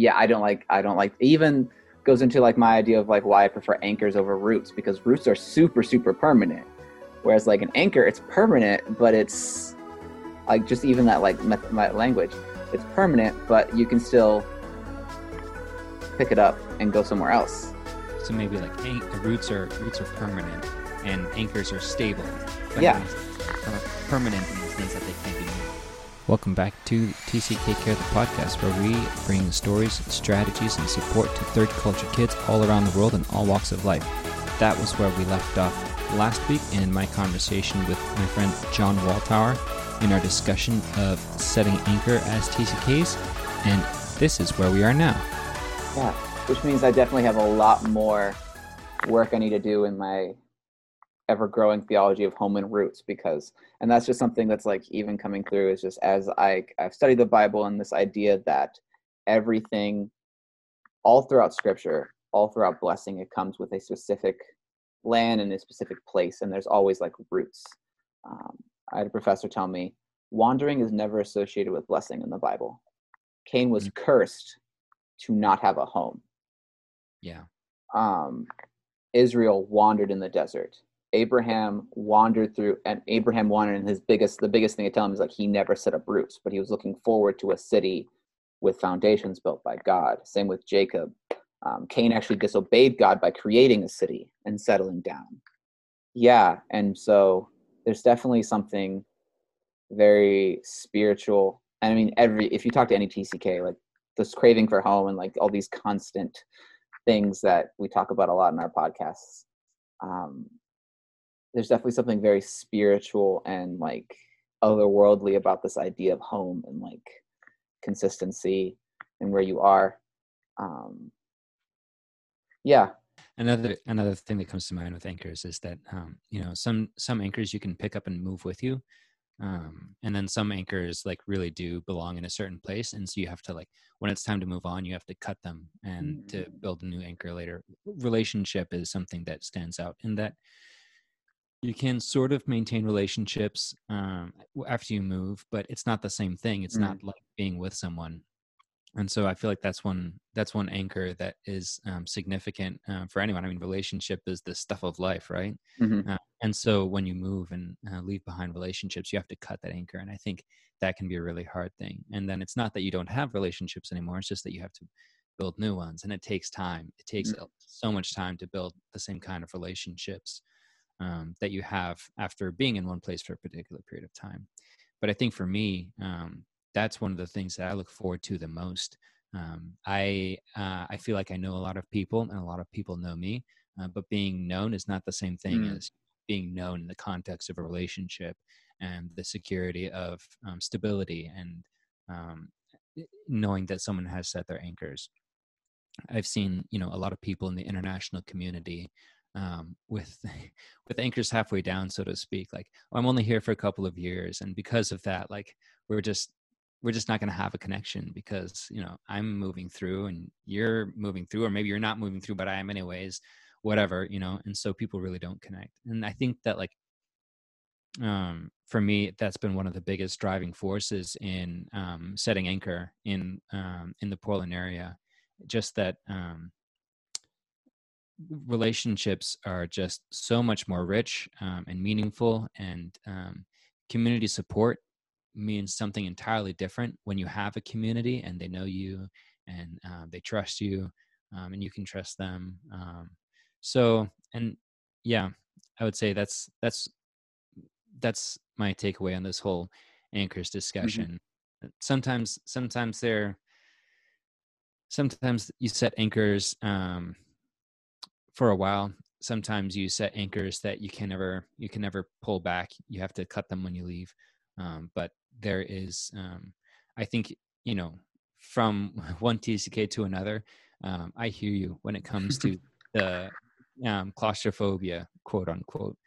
yeah, I don't like I don't like even goes into like my idea of like why I prefer anchors over roots because roots are super super permanent, whereas like an anchor it's permanent but it's like just even that like my language it's permanent but you can still pick it up and go somewhere else. So maybe like the roots are roots are permanent and anchors are stable. yeah. Uh, permanent in the sense that Welcome back to TCK Care, the podcast, where we bring stories, strategies, and support to third culture kids all around the world in all walks of life. That was where we left off last week in my conversation with my friend John Waltower in our discussion of setting anchor as TCKs, and this is where we are now. Yeah, which means I definitely have a lot more work I need to do in my ever growing theology of home and roots because and that's just something that's like even coming through is just as i i've studied the bible and this idea that everything all throughout scripture all throughout blessing it comes with a specific land and a specific place and there's always like roots. Um, i had a professor tell me wandering is never associated with blessing in the bible. Cain was mm-hmm. cursed to not have a home. Yeah. Um israel wandered in the desert Abraham wandered through, and Abraham wandered, and his biggest, the biggest thing to tell him is like he never set up roots, but he was looking forward to a city with foundations built by God. Same with Jacob. Um, Cain actually disobeyed God by creating a city and settling down. Yeah, and so there's definitely something very spiritual. And I mean, every if you talk to any TCK, like this craving for home and like all these constant things that we talk about a lot in our podcasts. Um, there's definitely something very spiritual and like otherworldly about this idea of home and like consistency and where you are um yeah another another thing that comes to mind with anchors is that um you know some some anchors you can pick up and move with you um and then some anchors like really do belong in a certain place and so you have to like when it's time to move on you have to cut them and mm-hmm. to mm. build a new anchor later relationship is something that stands out in that you can sort of maintain relationships um, after you move but it's not the same thing. It's mm. not like being with someone. And so i feel like that's one that's one anchor that is um, significant uh, for anyone. I mean relationship is the stuff of life right? Mm-hmm. uh, and so when you move and uh, leave behind relationships you have to cut that anchor and i think that can be a really hard thing. And then it's not that you don't have relationships anymore it's just that you have to build new ones and it takes time. It takes mm-hmm. so much time to build the same kind of relationships um, that you have after being in one place for a particular period of time. But I think for me, um, that's one of the things that I look forward to the most. Um, I uh, I feel like I know a lot of people, and a lot of people know me. Uh, but being known is not the same thing mm. as being known in the context of a relationship and the security of um, stability and um, knowing that someone has set their anchors. I've seen, you know, a lot of people in the international community um, with with anchors halfway down, so to speak. Like oh, I'm only here for a couple of years, and because of that, like we're just we're just not going to have a connection because you know I'm moving through and you're moving through, or maybe you're not moving through, but I am anyways. Whatever you know, and so people really don't connect. And I think that like um, for me, that's been one of the biggest driving forces in um, setting anchor in um, in the Portland area. Just that um, relationships are just so much more rich um, and meaningful and um, community support means something entirely different when you have a community and they know you and uh, they trust you um, and you can trust them um, so and yeah i would say that's that's that's my takeaway on this whole anchors mm-hmm. discussion mm-hmm. sometimes sometimes they're sometimes you set anchors um, for a while sometimes you set anchors that you can never you can never pull back you have to cut them when you leave um, but there is um, i think you know from one tck to another um, i hear you when it comes to the um, claustrophobia quote unquote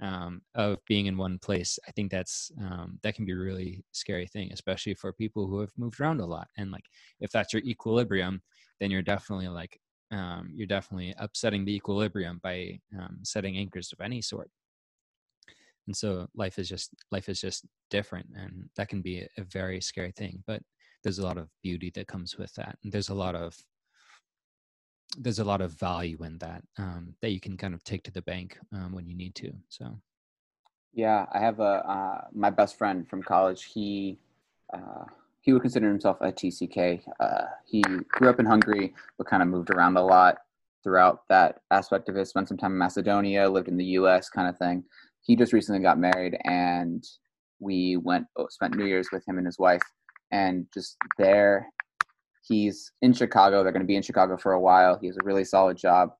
um, of being in one place. I think that's um, that can be a really scary thing especially for people who have moved around a lot and like if that's your equilibrium then you're definitely like um, you're definitely upsetting the equilibrium by um, setting anchors of any sort. And so life is just life is just different and that can be a very scary thing but there's a lot of beauty that comes with that and there's a lot of there's a lot of value in that um, that you can kind of take to the bank um, when you need to so. Yeah i have a uh, my best friend from college he uh, he would consider himself a tck uh, he grew up in hungary but kind of moved around a lot throughout that aspect of it spent some time in macedonia lived in the us kind of thing. He just recently got married and we went oh, spent new year's with him and his wife. And just there he's in chicago. They're going to be in chicago for a while. He has a really solid job.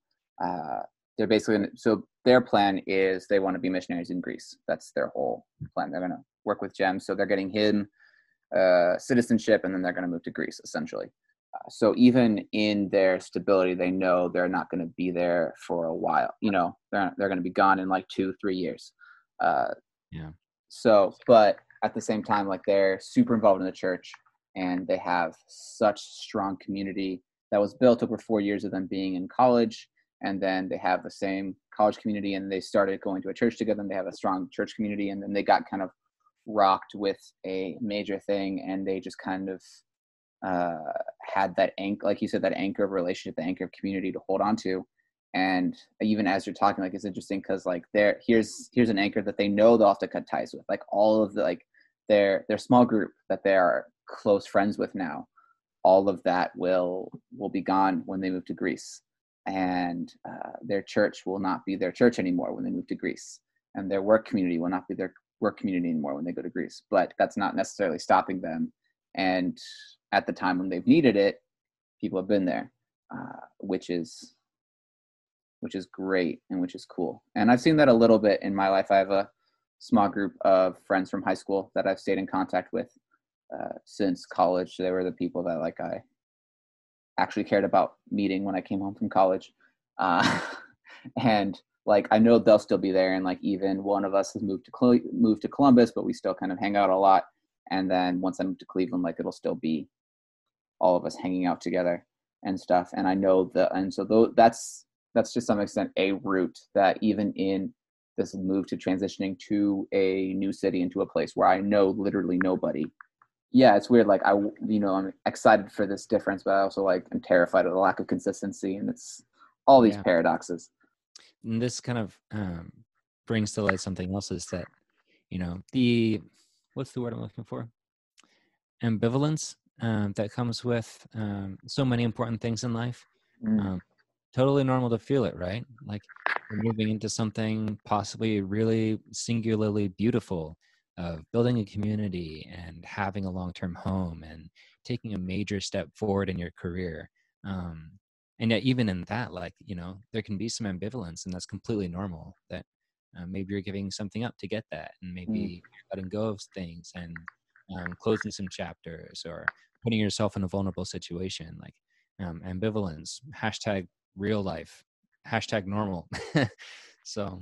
Uh, they're basically so their plan is they want to be missionaries in greece. That's their whole plan. They're going to work with GEM so they're getting him uh, citizenship and then they're going to move to greece essentially. Uh, so even in their stability they know they're not going to be there for a while you know they're, they're going to be gone in like two three years. Uh, yeah. so but at the same time like they're super involved in the church and they have such strong community that was built over four years of them being in college and then they have the same college community and they started going to a church together and they have a strong church community and then they got kind of rocked with a major thing and they just kind of uh, had that anchor like you said that anchor of relationship the anchor of community to hold on to and even as you're talking like it's interesting because like there here's here's an anchor that they know they'll have to cut ties with. Like all of the like their their small group that they are close friends with now all of that will will be gone when they move to greece. And uh, their church will not be their church anymore when they move to greece. And their work community will not be their work community anymore when they go to greece but that's not necessarily stopping them and at the time when they've needed it people have been there uh, which is which is great and which is cool. And I've seen that a little bit in my life. I have a small group of friends from high school that I've stayed in contact with uh, since college. They were the people that like I actually cared about meeting when I came home from college. Uh, and like I know they'll still be there, and like even one of us has moved to Col- moved to Columbus, but we still kind of hang out a lot. And then once I move to Cleveland, like it'll still be all of us hanging out together and stuff. And I know that, and so th- that's that's to some extent a root that even in this move to transitioning to a new city into a place where I know literally nobody. Yeah, it's weird. Like I, you know, I'm excited for this difference, but I also like I'm terrified of the lack of consistency, and it's all these yeah. paradoxes. And this kind of um, brings to light something else is that, you know, the what's the word I'm looking for? Ambivalence um, that comes with um, so many important things in life. Mm. Um, totally normal to feel it, right? Like we're moving into something possibly really singularly beautiful of building a community and having a long-term home and taking a major step forward in your career. Um, and yet, even in that, like you know, there can be some ambivalence, and that's completely normal. That uh, maybe you're giving something up to get that, and maybe mm. letting go of things and um, closing some chapters or putting yourself in a vulnerable situation. Like um, ambivalence. Hashtag real life hashtag normal so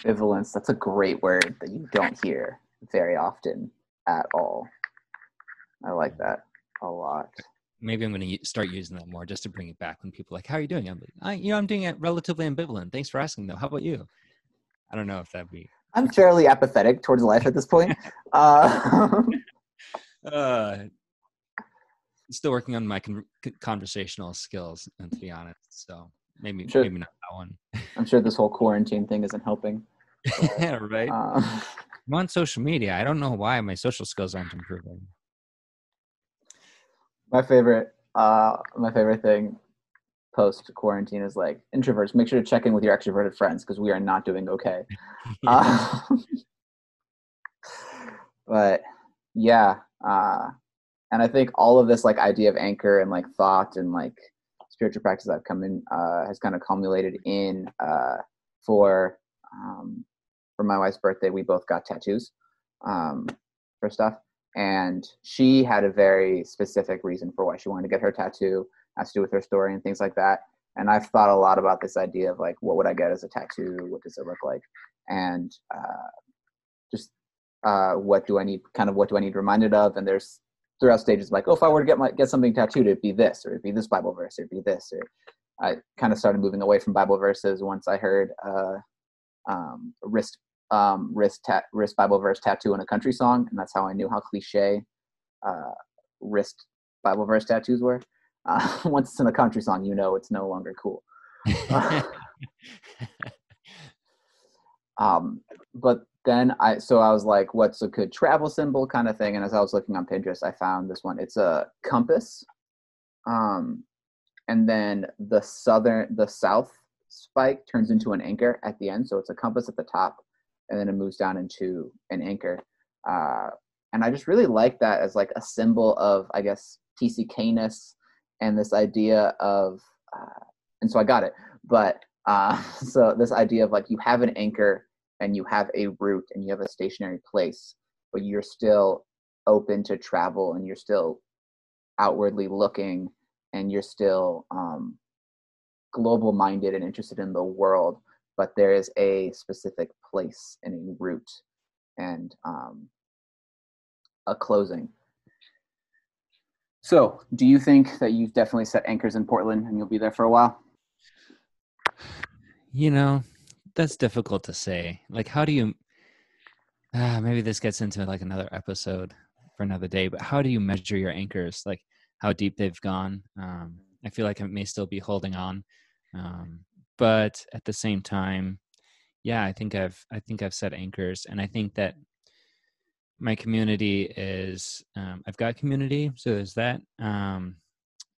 ambivalence that's a great word that you don't hear very often at all i like that a lot maybe i'm going to start using that more just to bring it back when people are like how are you doing i'm I, you know i'm doing it relatively ambivalent thanks for asking though how about you i don't know if that'd be i'm fairly apathetic towards life at this point uh, uh still working on my con- conversational skills, and to be honest, so maybe sure, maybe not that one. I'm sure this whole quarantine thing isn't helping. yeah, right. Uh, I'm on social media. I don't know why my social skills aren't improving. My favorite, uh, my favorite thing post quarantine is like introverts. Make sure to check in with your extroverted friends because we are not doing okay. uh, but yeah, uh, and i think all of this like idea of anchor and like thought and like spiritual practice i've come in uh, has kind of culminated in uh, for um, for my wife's birthday we both got tattoos um, for stuff and she had a very specific reason for why she wanted to get her tattoo has to do with her story and things like that. And i've thought a lot about this idea of like what would i get as a tattoo? What does it look like? And uh, just uh, what do i need kind of what do i need reminded of? And there's throughout stages like, oh, if I were to get my get something tattooed, it'd be this, or it'd be this Bible verse, or it'd be this, or I kind of started moving away from Bible verses once I heard uh, um, wrist um, wrist tat- wrist Bible verse tattoo in a country song, and that's how I knew how cliche uh, wrist Bible verse tattoos were. Uh, once it's in a country song, you know it's no longer cool. um, but then I so I was like, what's a good travel symbol kind of thing? And as I was looking on Pinterest, I found this one. It's a compass. Um, and then the southern the south spike turns into an anchor at the end. So it's a compass at the top, and then it moves down into an anchor. Uh, and I just really like that as like a symbol of, I guess, TCKness and this idea of, uh, and so I got it. But uh, so this idea of like you have an anchor and you have a root and you have a stationary place, but you're still open to travel and you're still outwardly looking and you're still um, global minded and interested in the world, but there is a specific place and a root and um, a closing. So, do you think that you've definitely set anchors in Portland and you'll be there for a while? You know, that's difficult to say. Like, how do you? Uh, maybe this gets into like another episode for another day. But how do you measure your anchors? Like, how deep they've gone? Um, I feel like I may still be holding on, um, but at the same time, yeah, I think I've I think I've set anchors, and I think that my community is um, I've got community, so there's that. Um,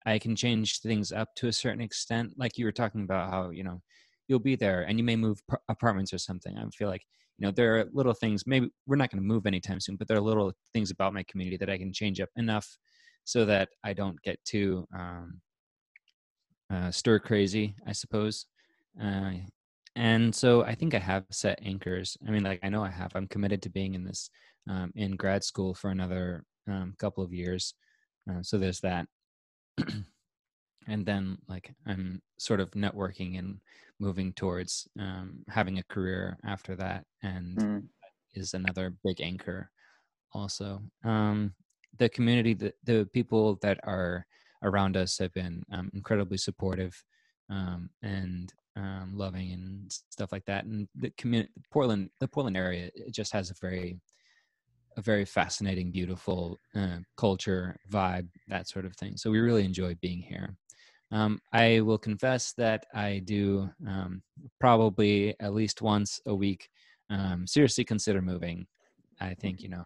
I can change things up to a certain extent, like you were talking about how you know you'll be there and you may move apartments or something. I feel like you know there are little things. Maybe we're not going to move anytime soon, but there are little things about my community that I can change up enough so that I don't get too um, uh, stir crazy, I suppose. Uh, and so I think I have set anchors. I mean, like I know I have. I'm committed to being in this um, in grad school for another um, couple of years. Uh, so there's that. and then like I'm sort of networking and moving towards um, having a career after that, and mm. is another big anchor. Also, um, the community, the the people that are around us have been um, incredibly supportive um, and um, loving and stuff like that. And the community, Portland, the Portland area, it just has a very a very fascinating, beautiful uh, culture, vibe, that sort of thing. So we really enjoy being here. Um, I will confess that I do um, probably at least once a week um, seriously consider moving. I think, you know,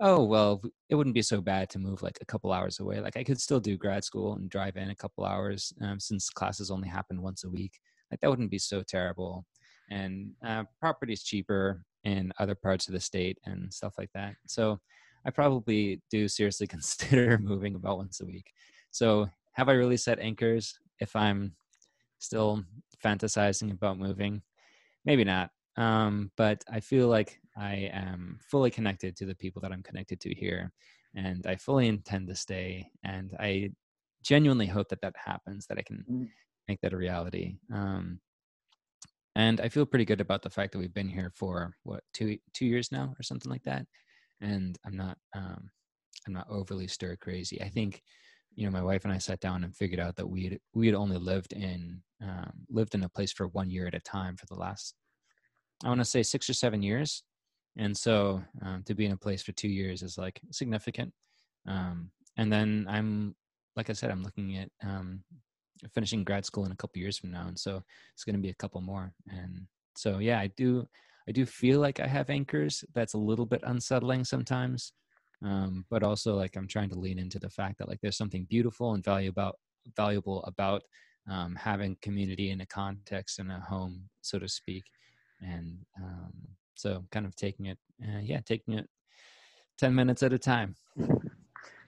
oh, well, it wouldn't be so bad to move like a couple hours away. Like I could still do grad school and drive in a couple hours um, since classes only happen once a week. Like that wouldn't be so terrible. And uh, is cheaper in other parts of the state and stuff like that. So I probably do seriously consider moving about once a week. So have I really set anchors if I'm still fantasizing about moving? Maybe not. Um, but I feel like I am fully connected to the people that I'm connected to here, and I fully intend to stay. And I genuinely hope that that happens, that I can mm. Make that a reality. Um, and I feel pretty good about the fact that we've been here for what two two years now or something like that, and I'm not um, I'm not overly stir crazy. I think you know my wife and I sat down and figured out that we had we had only lived in um, lived in a place for one year at a time for the last I want to say six or seven years, and so um, to be in a place for two years is like significant. Um, and then I'm like I said, I'm looking at um, finishing grad school in a couple years from now, and so it's going to be a couple more. And so, yeah, I do, I do feel like I have anchors. That's a little bit unsettling sometimes, um, but also like I'm trying to lean into the fact that like there's something beautiful and valuable about valuable about um, having community in a context and a home, so to speak. And um, so, kind of taking it, uh, yeah, taking it ten minutes at a time.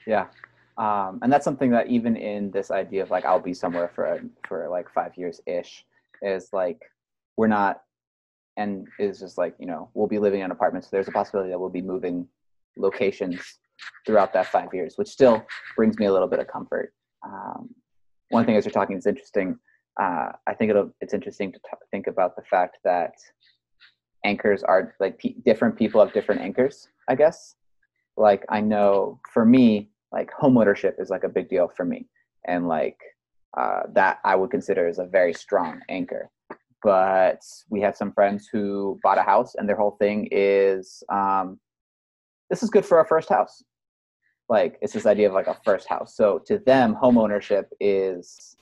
Yeah, um, and that's something that even in this idea of like I'll be somewhere for for like five years ish is like we're not and is just like you know we'll be living in apartments so there's a possibility that we'll be moving locations throughout that five years which still brings me a little bit of comfort. Um, one thing as you're talking is interesting uh, i think it'll it's interesting to t- think about the fact that anchors are like p- different people have different anchors i guess. Like i know for me like homeownership is like a big deal for me and like uh, that i would consider as a very strong anchor but we have some friends who bought a house and their whole thing is um, this is good for our first house like it's this idea of like a first house. So to them, homeownership is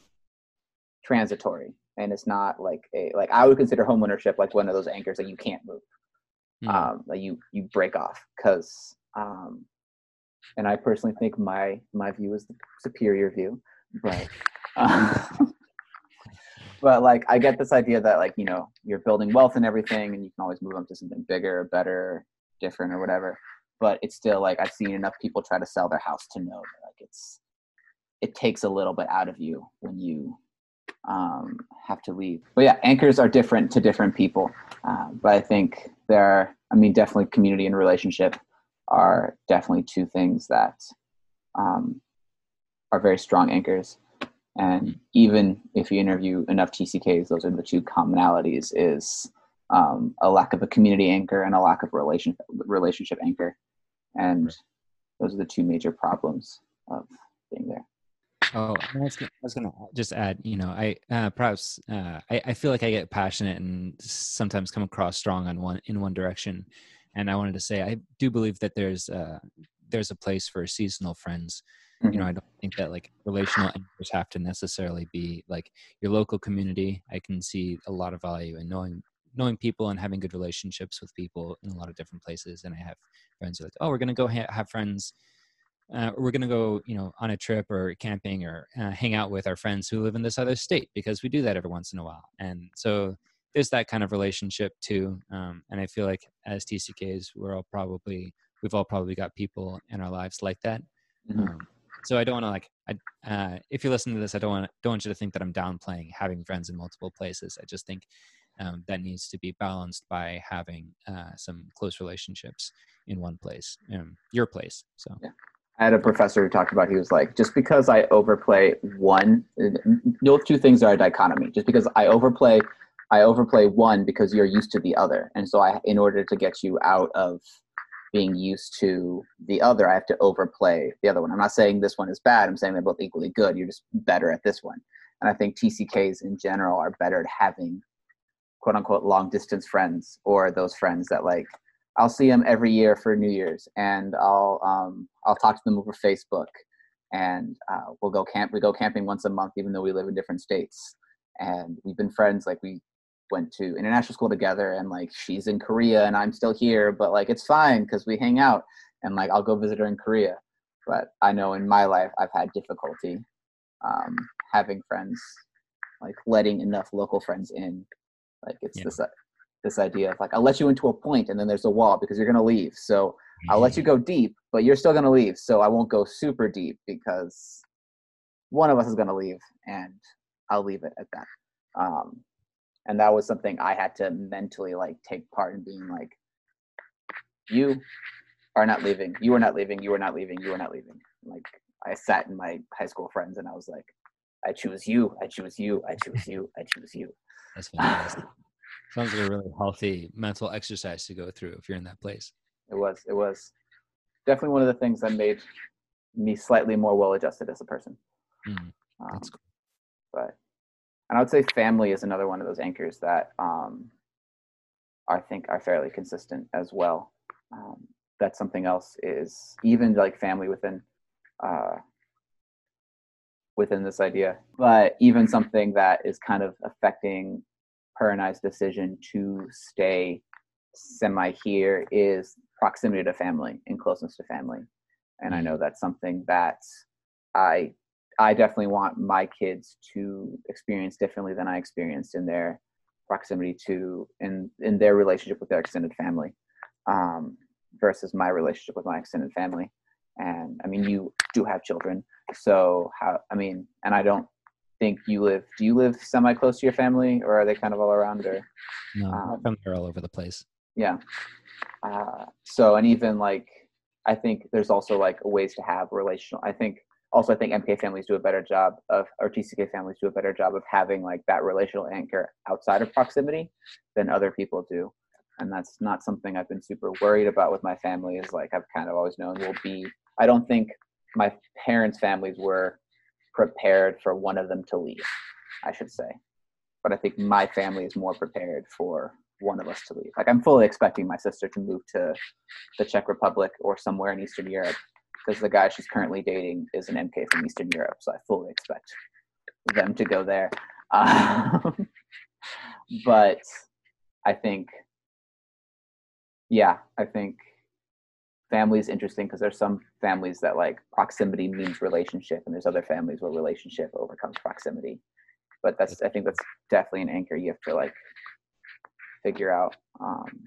transitory and it's not like a like I would consider homeownership like one of those anchors that you can't move. Mm. Um, like you you break off because um, and I personally think my my view is the superior view, but but like I get this idea that like you know you're building wealth and everything, and you can always move on to something bigger, better, different, or whatever. But it's still like I've seen enough people try to sell their house to know that like it's it takes a little bit out of you when you um, have to leave. But yeah, anchors are different to different people. Uh, but I think there are, I mean, definitely community and relationship are definitely two things that um, are very strong anchors. And even if you interview enough TCKs, those are the two commonalities: is um, a lack of a community anchor and a lack of relation relationship anchor, and those are the two major problems of being there. Oh, I was, gonna, I was gonna just add, you know, I uh, perhaps uh, I, I feel like I get passionate and sometimes come across strong on one in one direction, and I wanted to say I do believe that there's uh, there's a place for seasonal friends. Mm-hmm. You know, mm-hmm. I don't think that like relational anchors have to necessarily be like your local community. I can see a lot of value in knowing knowing people and having good relationships with people in a lot of different places. And I have friends who are like, oh, we're gonna go ha- have friends uh, we're going to go, you know, on a trip or camping or uh, hang out with our friends who live in this other state because we do that every once in a while. And so there's that kind of relationship too. Um, and I feel like as TCKs, we're all probably, we've all probably got people in our lives like that. Mm-hmm. Um, so I don't want to like, I, uh, if you listen to this, I don't want, don't want you to think that I'm downplaying having friends in multiple places. I just think um, that needs to be balanced by having uh, some close relationships in one place, um, your place. So. Yeah. I had a professor who talked about he was like, just because I overplay one, no two things are a dichotomy. Just because I overplay, I overplay one because you're used to the other, and so I, in order to get you out of being used to the other, I have to overplay the other one. I'm not saying this one is bad. I'm saying they're both equally good. You're just better at this one, and I think TCKs in general are better at having quote unquote long distance friends or those friends that like I'll see them every year for New Year's, and I'll um, I'll talk to them over Facebook, and uh, we'll go camp. We go camping once a month, even though we live in different states, and we've been friends. Like we went to international school together, and like she's in Korea and I'm still here, but like it's fine because we hang out, and like I'll go visit her in Korea. But I know in my life I've had difficulty um, having friends, like letting enough local friends in. Like it's yeah. this this idea of like I'll let you into a point and then there's a wall because you're gonna leave. So I'll let you mm-hmm. go deep, but you're still gonna leave. So I won't go super deep because one of us is gonna leave and I'll leave it at that. Um, and that was something I had to mentally like take part in being like, you are not leaving. You are not leaving. You are not leaving. You are not leaving. Like I sat in my high school friends and I was like, I choose you. I choose you. I choose you. I choose you. That's fantastic. Sounds like a really healthy mental exercise to go through if you're in that place. It was. It was definitely one of the things that made me slightly more well-adjusted as a person. Mm, that's um, cool. But, and I would say family is another one of those anchors that um, I think are fairly consistent as well. Um, that's something else is even like family within uh, within this idea, but even something that is kind of affecting her and I's decision to stay semi here is proximity to family and closeness to family. And I mm. know that's something that I I definitely want my kids to experience differently than I experienced in their proximity to in in their relationship with their extended family um, versus my relationship with my extended family. And I mean, you do have children, so how? I mean, and I don't think you live do you live semi close to your family or are they kind of all around or no um, my family all over the place yeah uh, so and even like i think there's also like ways to have relational i think also i think mk families do a better job of or tck families do a better job of having like that relational anchor outside of proximity than other people do and that's not something i've been super worried about with my family is like i've kind of always known will be i don't think my parents families were prepared for one of them to leave, I should say. But I think my family is more prepared for one of us to leave. Like I'm fully expecting my sister to move to the Czech Republic or somewhere in Eastern Europe because the guy she's currently dating is an MK from Eastern Europe, so I fully expect them to go there. Um, but I think, yeah, I think family is interesting because there's some families that like proximity means relationship, and there's other families where relationship overcomes proximity. But that's I think that's definitely an anchor you have to like figure out um,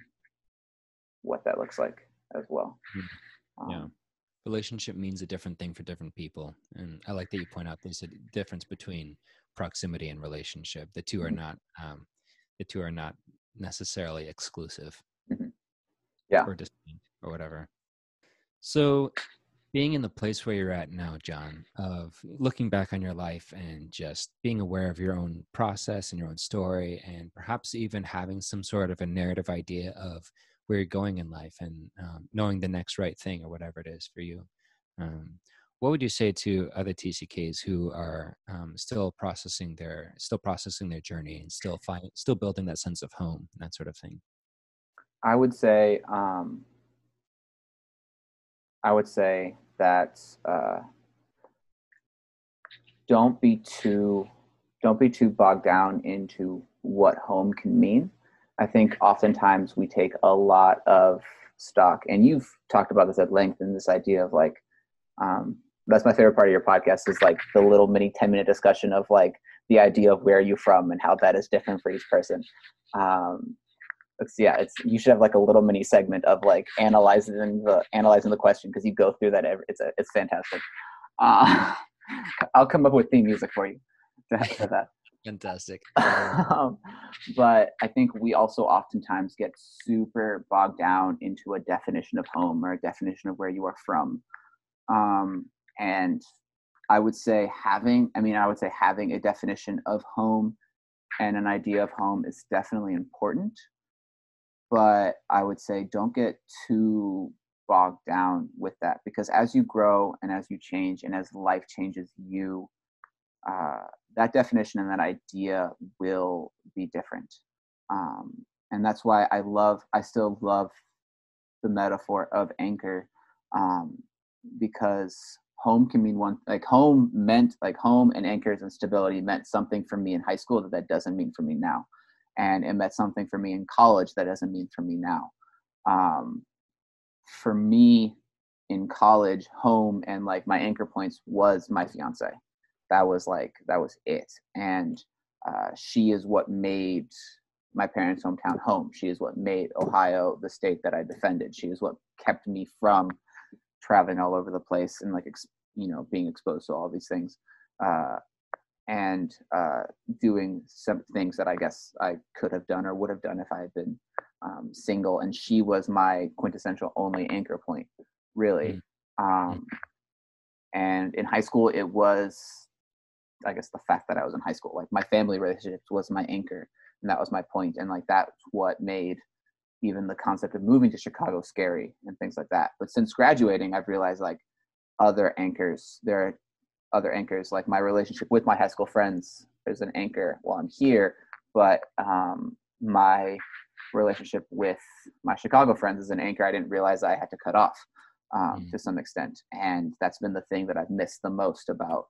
what that looks like as well. Mm-hmm. yeah. Relationship means a different thing for different people and i like that you point out there's a difference between proximity and relationship the two are mm-hmm. not um, the two are not necessarily exclusive mm-hmm. yeah or distinct or whatever so being in the place where you're at now john of looking back on your life and just being aware of your own process and your own story and perhaps even having some sort of a narrative idea of where you're going in life and um, knowing the next right thing or whatever it is for you. Um, what would you say to other TCKs who are um, still processing their still processing their journey and still find still building that sense of home and that sort of thing? I would say um, I would say that uh, don't be too don't be too bogged down into what home can mean. I think oftentimes we take a lot of stock, and you've talked about this at length in this idea of like, um, that's my favorite part of your podcast is like the little mini 10 minute discussion of like the idea of where are you're from and how that is different for each person. Um, it's yeah, it's you should have like a little mini segment of like analyzing the analyzing the question because you go through that. Every, it's a, it's fantastic. Uh, I'll come up with theme music for you for that. Fantastic. um, but I think we also oftentimes get super bogged down into a definition of home or a definition of where you are from. Um, and I would say having, I mean, I would say having a definition of home and an idea of home is definitely important. But I would say don't get too bogged down with that because as you grow and as you change and as life changes you, uh, that definition and that idea will be different. Um, and that's why I love, I still love the metaphor of anchor um, because home can mean one, like home meant, like home and anchors and stability meant something for me in high school that that doesn't mean for me now. And it meant something for me in college that doesn't mean for me now. Um, for me in college, home and like my anchor points was my fiance that was like that was it. And uh, she is what made my parents hometown home. She is what made ohio the state that i defended. She is what kept me from traveling all over the place and like ex- you know being exposed to all these things. Uh, and uh, doing some things that i guess i could have done or would have done if i had been um, single. And she was my quintessential only anchor point really. Mm-hmm. um, and in high school it was I guess the fact that I was in high school. Like my family relationships was my anchor, and that was my point. and like that's what made even the concept of moving to Chicago scary and things like that. But since graduating, I've realized like other anchors. There are other anchors, like my relationship with my high school friends. There's an anchor while I'm here, but um, my relationship with my Chicago friends is an anchor I didn't realize I had to cut off um, mm. to some extent, and that's been the thing that I've missed the most about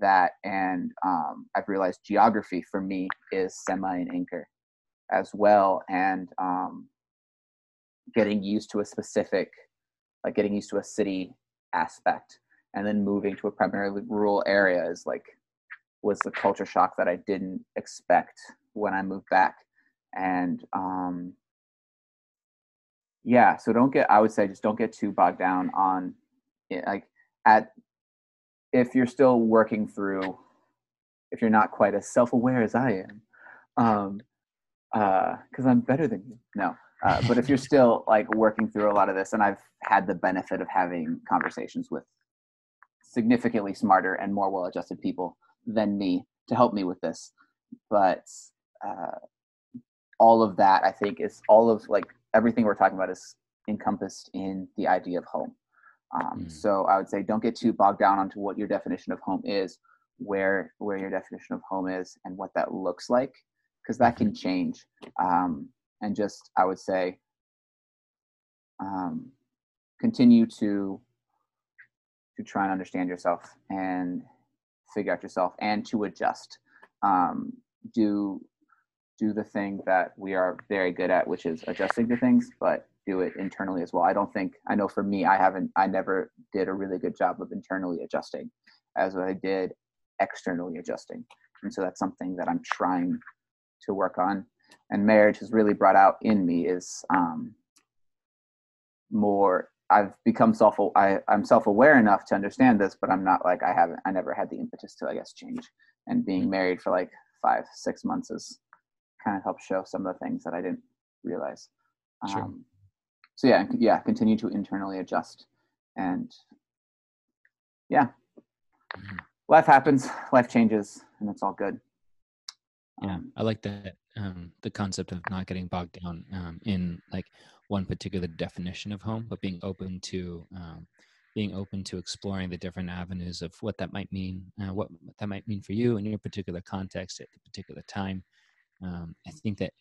that and um, i've realized geography for me is semi an anchor as well and um, getting used to a specific like getting used to a city aspect and then moving to a primarily rural area is like was the culture shock that i didn't expect when i moved back and um yeah so don't get i would say just don't get too bogged down on like at if you're still working through, if you're not quite as self-aware as I am, um, because uh, I'm better than you. No, uh, but if you're still like working through a lot of this, and I've had the benefit of having conversations with significantly smarter and more well-adjusted people than me to help me with this, but uh, all of that I think is all of like everything we're talking about is encompassed in the idea of home. Um, mm. So I would say don't get too bogged down onto what your definition of home is, where where your definition of home is, and what that looks like, because that can mm-hmm. change. Um, and just I would say um, continue to to try and understand yourself and figure out yourself and to adjust. Um, do do the thing that we are very good at, which is adjusting to things, but do it internally as well. I don't think I know for me, I haven't, I never did a really good job of internally adjusting as I did externally adjusting, and so that's something that I'm trying to work on. And marriage has really brought out in me is um, more. I've become self. I, I'm self-aware enough to understand this, but I'm not like I haven't. I never had the impetus to, I guess, change. And being mm. married for like five, six months has kind of helped show some of the things that I didn't realize. Sure. So yeah, yeah, continue to internally adjust, and yeah, mm-hmm. life happens, life changes, and it's all good. Yeah, um, I like that um, the concept of not getting bogged down um, in like one particular definition of home, but being open to um, being open to exploring the different avenues of what that might mean, uh, what, what that might mean for you in your particular context at the particular time, um, I think that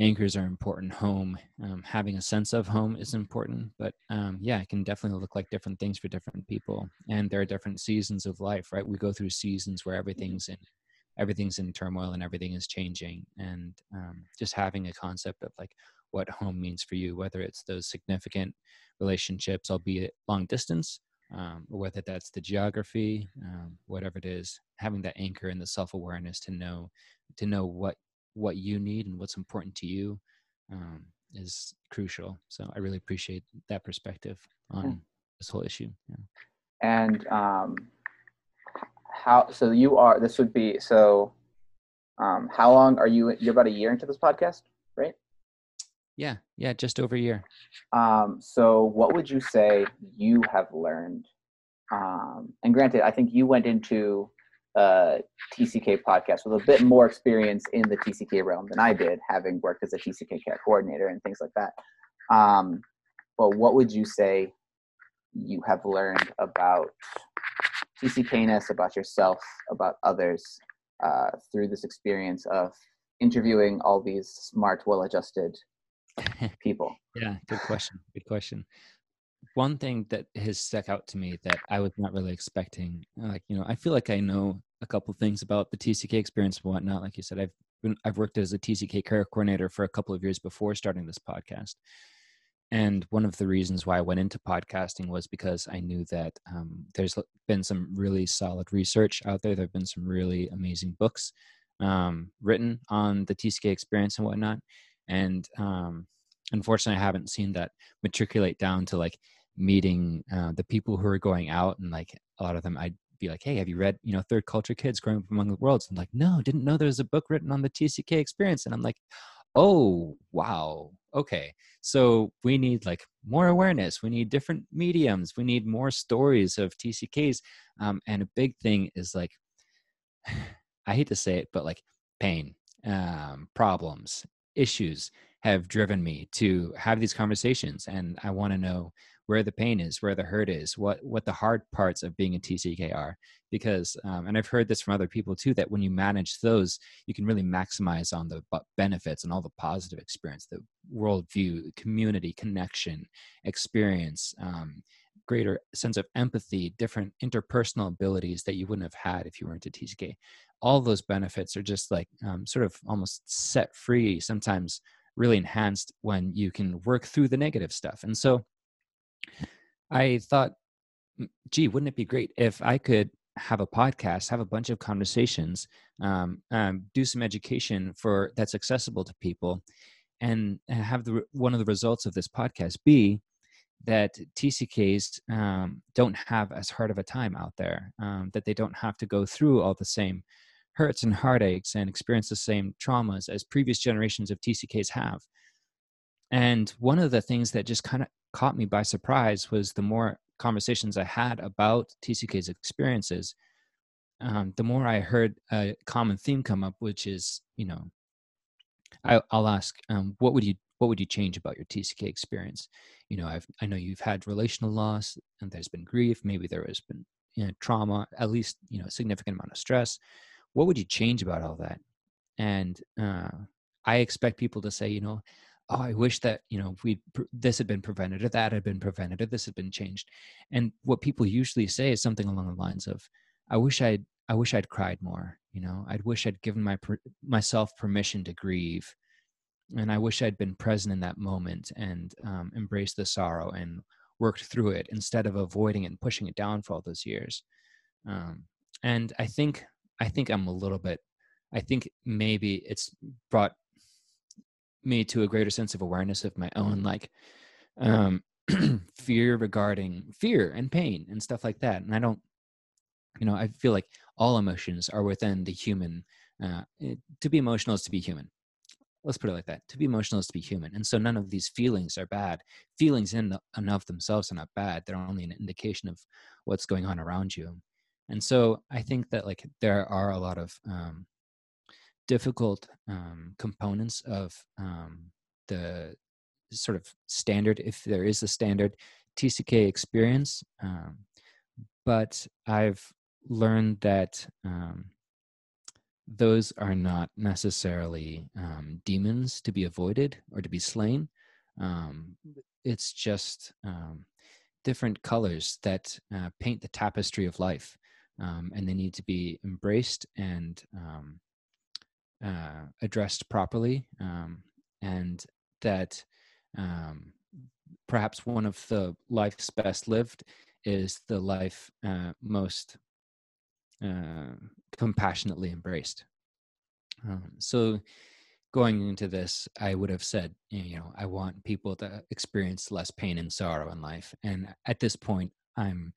anchors are important. Home, um, having a sense of home is important, but um, yeah, it can definitely look like different things for different people. And there are different seasons of life, right? We go through seasons where everything's in everything's in turmoil and everything is changing and um, just having a concept of like what home means for you whether it's those significant relationships albeit long distance um, whether that's the geography um, whatever it is having that anchor and the self-awareness to know to know what what you need and what's important to you um, is crucial. So I really appreciate that perspective on yeah. this whole issue. Yeah. And um, how? So you are. This would be so. Um, how long are you? You're about a year into this podcast, right? Yeah, yeah, just over a year. Um, so what would you say you have learned? Um, and granted, I think you went into uh, TCK podcast with a bit more experience in the TCK realm than I did, having worked as a TCK care coordinator and things like that. Um, but what would you say you have learned about TCKness, about yourself, about others uh, through this experience of interviewing all these smart, well-adjusted people? yeah, good question. Good question one thing that has stuck out to me that I was not really expecting, like you know, I feel like I know a couple things about the TCK experience and whatnot. Like you said, I've been I've worked as a TCK care coordinator for a couple of years before starting this podcast, and one of the reasons why I went into podcasting was because I knew that um, there's been some really solid research out there. There've been some really amazing books um, written on the TCK experience and whatnot, and um, unfortunately, I haven't seen that matriculate down to like meeting uh, the people who are going out and like a lot of them I'd be like, hey, have you read, you know, Third Culture Kids Growing Up Among the Worlds? And like, no, didn't know there was a book written on the TCK experience. And I'm like, oh, wow. Okay. So we need like more awareness. We need different mediums. We need more stories of TCKs. Um, and a big thing is like, I hate to say it, but like pain, um, problems, issues have driven me to have these conversations. And I want to know where the pain is, where the hurt is, what what the hard parts of being a TCK are. Because, um, and I've heard this from other people too, that when you manage those, you can really maximize on the benefits and all the positive experience, the worldview, community, connection, experience, um, greater sense of empathy, different interpersonal abilities that you wouldn't have had if you weren't a TCK. All those benefits are just like um, sort of almost set free, sometimes really enhanced when you can work through the negative stuff. And so I thought, gee, wouldn't it be great if I could have a podcast, have a bunch of conversations, um, um, do some education for that's accessible to people, and have the one of the results of this podcast be that TCKs um, don't have as hard of a time out there, um, that they don't have to go through all the same hurts and heartaches and experience the same traumas as previous generations of TCKs have. And one of the things that just kind of caught me by surprise was the more conversations I had about TCK's experiences, um, the more I heard a common theme come up, which is, you know, I, will ask, um, what would you what would you change about your TCK experience? You know, I've I know you've had relational loss, and there's been grief. Maybe there has been you know, trauma, at least you know, a significant amount of stress. What would you change about all that? And uh, I expect people to say, you know, oh, I wish that you know we this had been prevented, or that had been prevented, or this had been changed. And what people usually say is something along the lines of, I wish I'd I wish I'd cried more. You know, i'd wish I'd given my myself permission to grieve, and I wish I'd been present in that moment and um, embraced the sorrow and worked through it instead of avoiding it and pushing it down for all those years. Um, and I think I think I'm a little bit. I think maybe it's brought me to a greater sense of awareness of my own like um, fear regarding fear and pain and stuff like that. And I don't, you know, I feel like all emotions are within the human. Uh, to be emotional is to be human let's put it like that to be emotional is to be human and so none of these feelings are bad feelings in and of themselves are not bad they're only an indication of what's going on around you and so i think that like there are a lot of um, difficult um, components of um, the sort of standard if there is a standard tck experience um, but i've learned that um, those are not necessarily um, demons to be avoided or to be slain. Um, it's just different colors that uh, paint the tapestry of life, um, and they need to be embraced and um, uh, addressed properly. Um, and that perhaps one of the life's best lived is the life uh, most uh, compassionately embraced. Um, so, going into this, I would have said, you know, I want people to experience less pain and sorrow in life. And at this point, I'm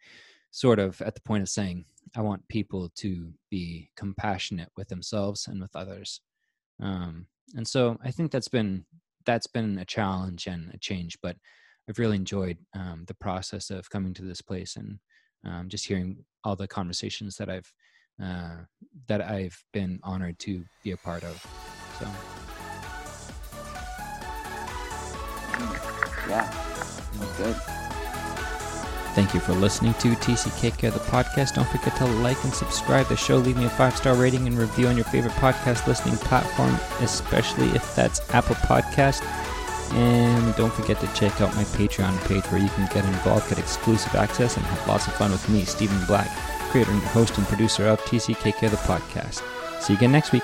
sort of at the point of saying, I want people to be compassionate with themselves and with others. Um, and so I think that's been that's been a challenge and a change, but I've really enjoyed um, the process of coming to this place and um, just hearing all the conversations that I've uh, that I've been honored to be a part of. So, yeah, that's good. Thank you for listening to TCK Care, the podcast. Don't forget to like and subscribe the show. Leave me a five star rating and review on your favorite podcast listening platform, especially if that's Apple Podcast. And don't forget to check out my Patreon page where you can get involved, get exclusive access, and have lots of fun with me, Stephen Black, creator, host, and producer of TCKK the podcast. See you again next week.